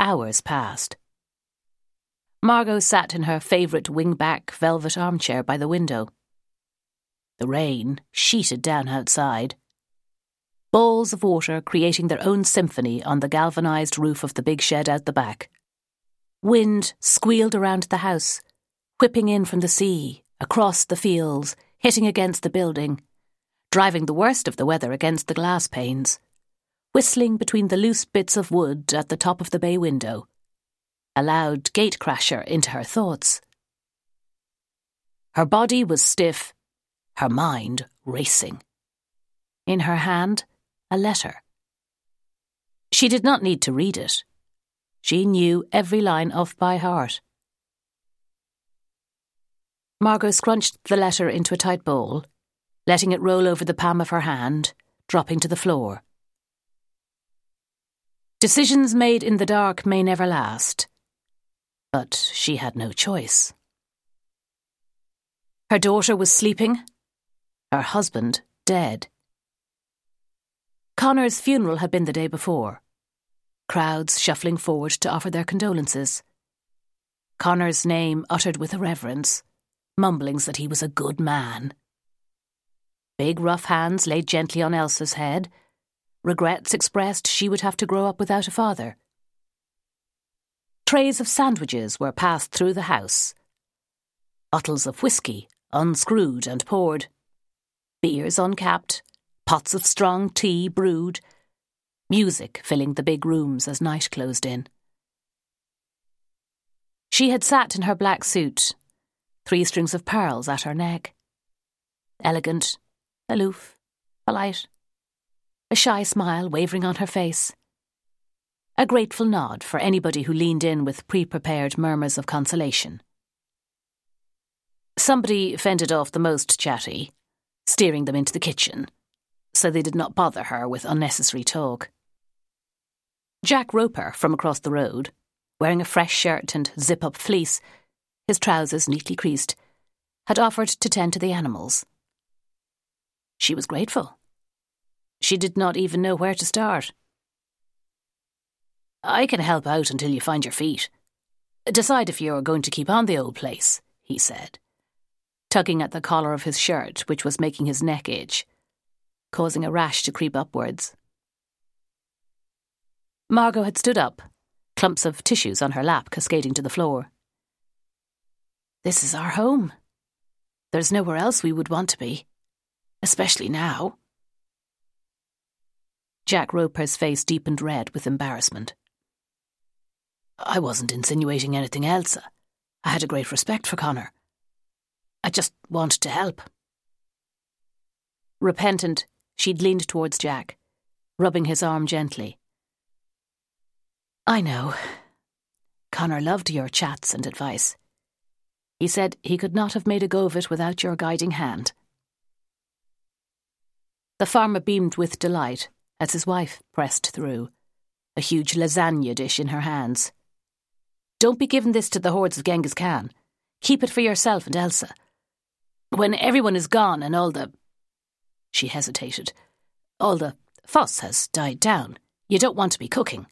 hours passed. Margo sat in her favourite wing-back velvet armchair by the window. The rain sheeted down outside. Balls of water creating their own symphony on the galvanised roof of the big shed out the back. Wind squealed around the house, whipping in from the sea, across the fields, hitting against the building, driving the worst of the weather against the glass panes, whistling between the loose bits of wood at the top of the bay window. A loud gate crasher into her thoughts. Her body was stiff, her mind racing. In her hand, a letter. She did not need to read it. She knew every line off by heart. Margo scrunched the letter into a tight ball, letting it roll over the palm of her hand, dropping to the floor. Decisions made in the dark may never last, but she had no choice. Her daughter was sleeping, her husband dead. Conor's funeral had been the day before, crowds shuffling forward to offer their condolences. Conor's name uttered with irreverence mumblings that he was a good man. Big rough hands laid gently on Elsa's head, regrets expressed she would have to grow up without a father. Trays of sandwiches were passed through the house. Bottles of whisky unscrewed and poured. Beers uncapped, pots of strong tea brewed, music filling the big rooms as night closed in. She had sat in her black suit, three strings of pearls at her neck. Elegant, aloof, polite. A shy smile wavering on her face. A grateful nod for anybody who leaned in with pre prepared murmurs of consolation. Somebody fended off the most chatty, steering them into the kitchen, so they did not bother her with unnecessary talk. Jack Roper from across the road, wearing a fresh shirt and zip up fleece, his trousers neatly creased, had offered to tend to the animals. She was grateful. She did not even know where to start. I can help out until you find your feet. Decide if you're going to keep on the old place, he said, tugging at the collar of his shirt, which was making his neck itch, causing a rash to creep upwards. Margo had stood up, clumps of tissues on her lap cascading to the floor. This is our home. There's nowhere else we would want to be, especially now. Jack Roper's face deepened red with embarrassment. I wasn't insinuating anything, Elsa. I had a great respect for Conor. I just wanted to help. Repentant, she'd leaned towards Jack, rubbing his arm gently. I know. Conor loved your chats and advice. He said he could not have made a go of it without your guiding hand. The farmer beamed with delight as his wife pressed through, a huge lasagna dish in her hands. Don't be giving this to the hordes of Genghis Khan. Keep it for yourself and Elsa. When everyone is gone and all the. She hesitated. All the fuss has died down. You don't want to be cooking.